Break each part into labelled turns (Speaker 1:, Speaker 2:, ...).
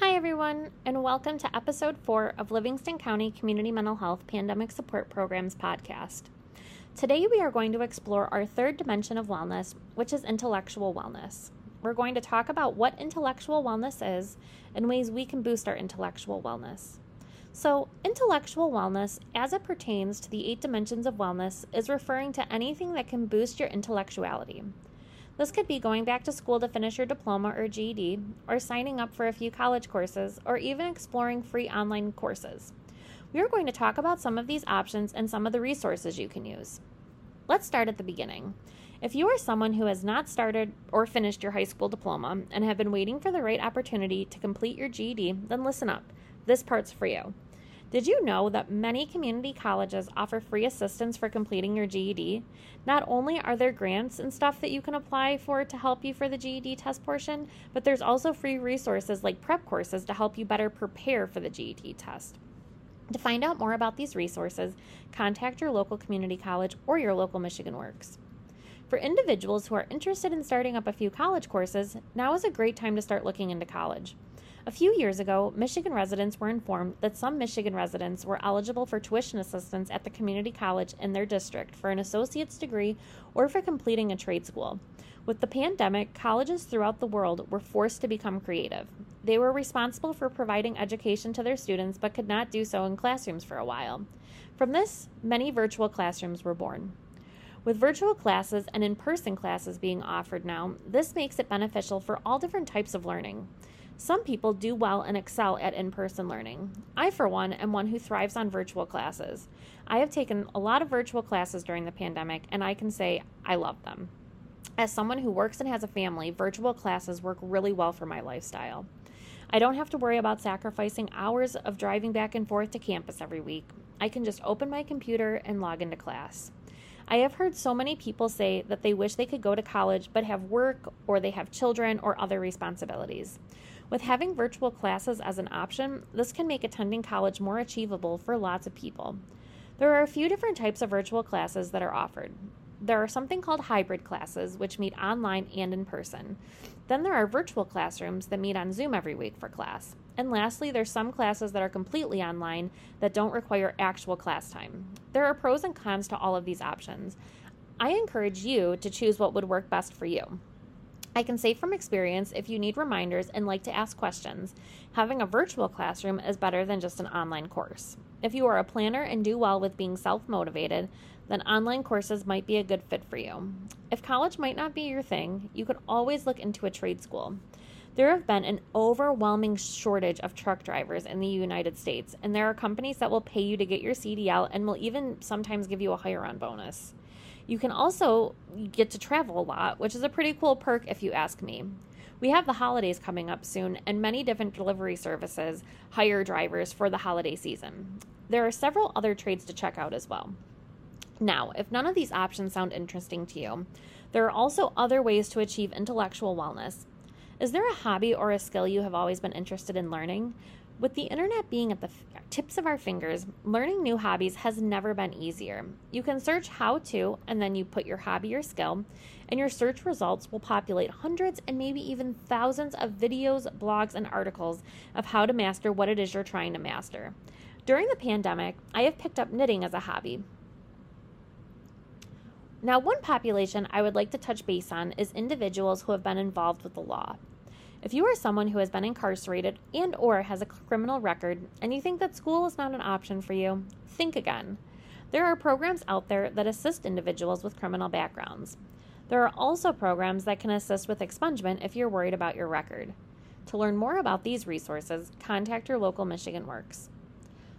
Speaker 1: Hi, everyone, and welcome to episode four of Livingston County Community Mental Health Pandemic Support Programs podcast. Today, we are going to explore our third dimension of wellness, which is intellectual wellness. We're going to talk about what intellectual wellness is and ways we can boost our intellectual wellness. So, intellectual wellness, as it pertains to the eight dimensions of wellness, is referring to anything that can boost your intellectuality. This could be going back to school to finish your diploma or GED, or signing up for a few college courses, or even exploring free online courses. We are going to talk about some of these options and some of the resources you can use. Let's start at the beginning. If you are someone who has not started or finished your high school diploma and have been waiting for the right opportunity to complete your GED, then listen up. This part's for you. Did you know that many community colleges offer free assistance for completing your GED? Not only are there grants and stuff that you can apply for to help you for the GED test portion, but there's also free resources like prep courses to help you better prepare for the GED test. To find out more about these resources, contact your local community college or your local Michigan Works. For individuals who are interested in starting up a few college courses, now is a great time to start looking into college. A few years ago, Michigan residents were informed that some Michigan residents were eligible for tuition assistance at the community college in their district for an associate's degree or for completing a trade school. With the pandemic, colleges throughout the world were forced to become creative. They were responsible for providing education to their students but could not do so in classrooms for a while. From this, many virtual classrooms were born. With virtual classes and in person classes being offered now, this makes it beneficial for all different types of learning. Some people do well and excel at in person learning. I, for one, am one who thrives on virtual classes. I have taken a lot of virtual classes during the pandemic, and I can say I love them. As someone who works and has a family, virtual classes work really well for my lifestyle. I don't have to worry about sacrificing hours of driving back and forth to campus every week. I can just open my computer and log into class. I have heard so many people say that they wish they could go to college but have work or they have children or other responsibilities. With having virtual classes as an option, this can make attending college more achievable for lots of people. There are a few different types of virtual classes that are offered. There are something called hybrid classes, which meet online and in person. Then there are virtual classrooms that meet on Zoom every week for class. And lastly, there's some classes that are completely online that don't require actual class time. There are pros and cons to all of these options. I encourage you to choose what would work best for you. I can say from experience if you need reminders and like to ask questions, having a virtual classroom is better than just an online course. If you are a planner and do well with being self motivated, then online courses might be a good fit for you. If college might not be your thing, you could always look into a trade school. There have been an overwhelming shortage of truck drivers in the United States, and there are companies that will pay you to get your CDL and will even sometimes give you a hire on bonus. You can also get to travel a lot, which is a pretty cool perk if you ask me. We have the holidays coming up soon, and many different delivery services hire drivers for the holiday season. There are several other trades to check out as well. Now, if none of these options sound interesting to you, there are also other ways to achieve intellectual wellness. Is there a hobby or a skill you have always been interested in learning? With the internet being at the tips of our fingers, learning new hobbies has never been easier. You can search how to, and then you put your hobby or skill, and your search results will populate hundreds and maybe even thousands of videos, blogs, and articles of how to master what it is you're trying to master. During the pandemic, I have picked up knitting as a hobby. Now, one population I would like to touch base on is individuals who have been involved with the law. If you are someone who has been incarcerated and or has a criminal record and you think that school is not an option for you, think again. There are programs out there that assist individuals with criminal backgrounds. There are also programs that can assist with expungement if you're worried about your record. To learn more about these resources, contact your local Michigan Works.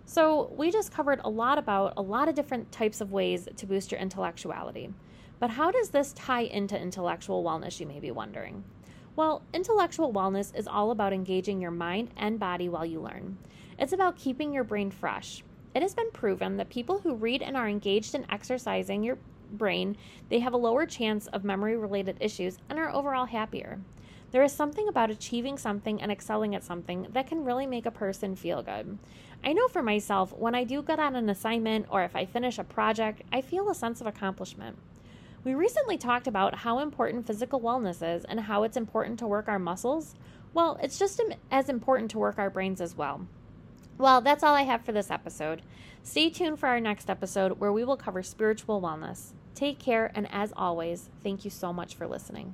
Speaker 1: So, we just covered a lot about a lot of different types of ways to boost your intellectuality. But how does this tie into intellectual wellness, you may be wondering? Well, intellectual wellness is all about engaging your mind and body while you learn. It's about keeping your brain fresh. It has been proven that people who read and are engaged in exercising your brain, they have a lower chance of memory related issues and are overall happier. There is something about achieving something and excelling at something that can really make a person feel good. I know for myself, when I do good on an assignment or if I finish a project, I feel a sense of accomplishment. We recently talked about how important physical wellness is and how it's important to work our muscles. Well, it's just as important to work our brains as well. Well, that's all I have for this episode. Stay tuned for our next episode where we will cover spiritual wellness. Take care, and as always, thank you so much for listening.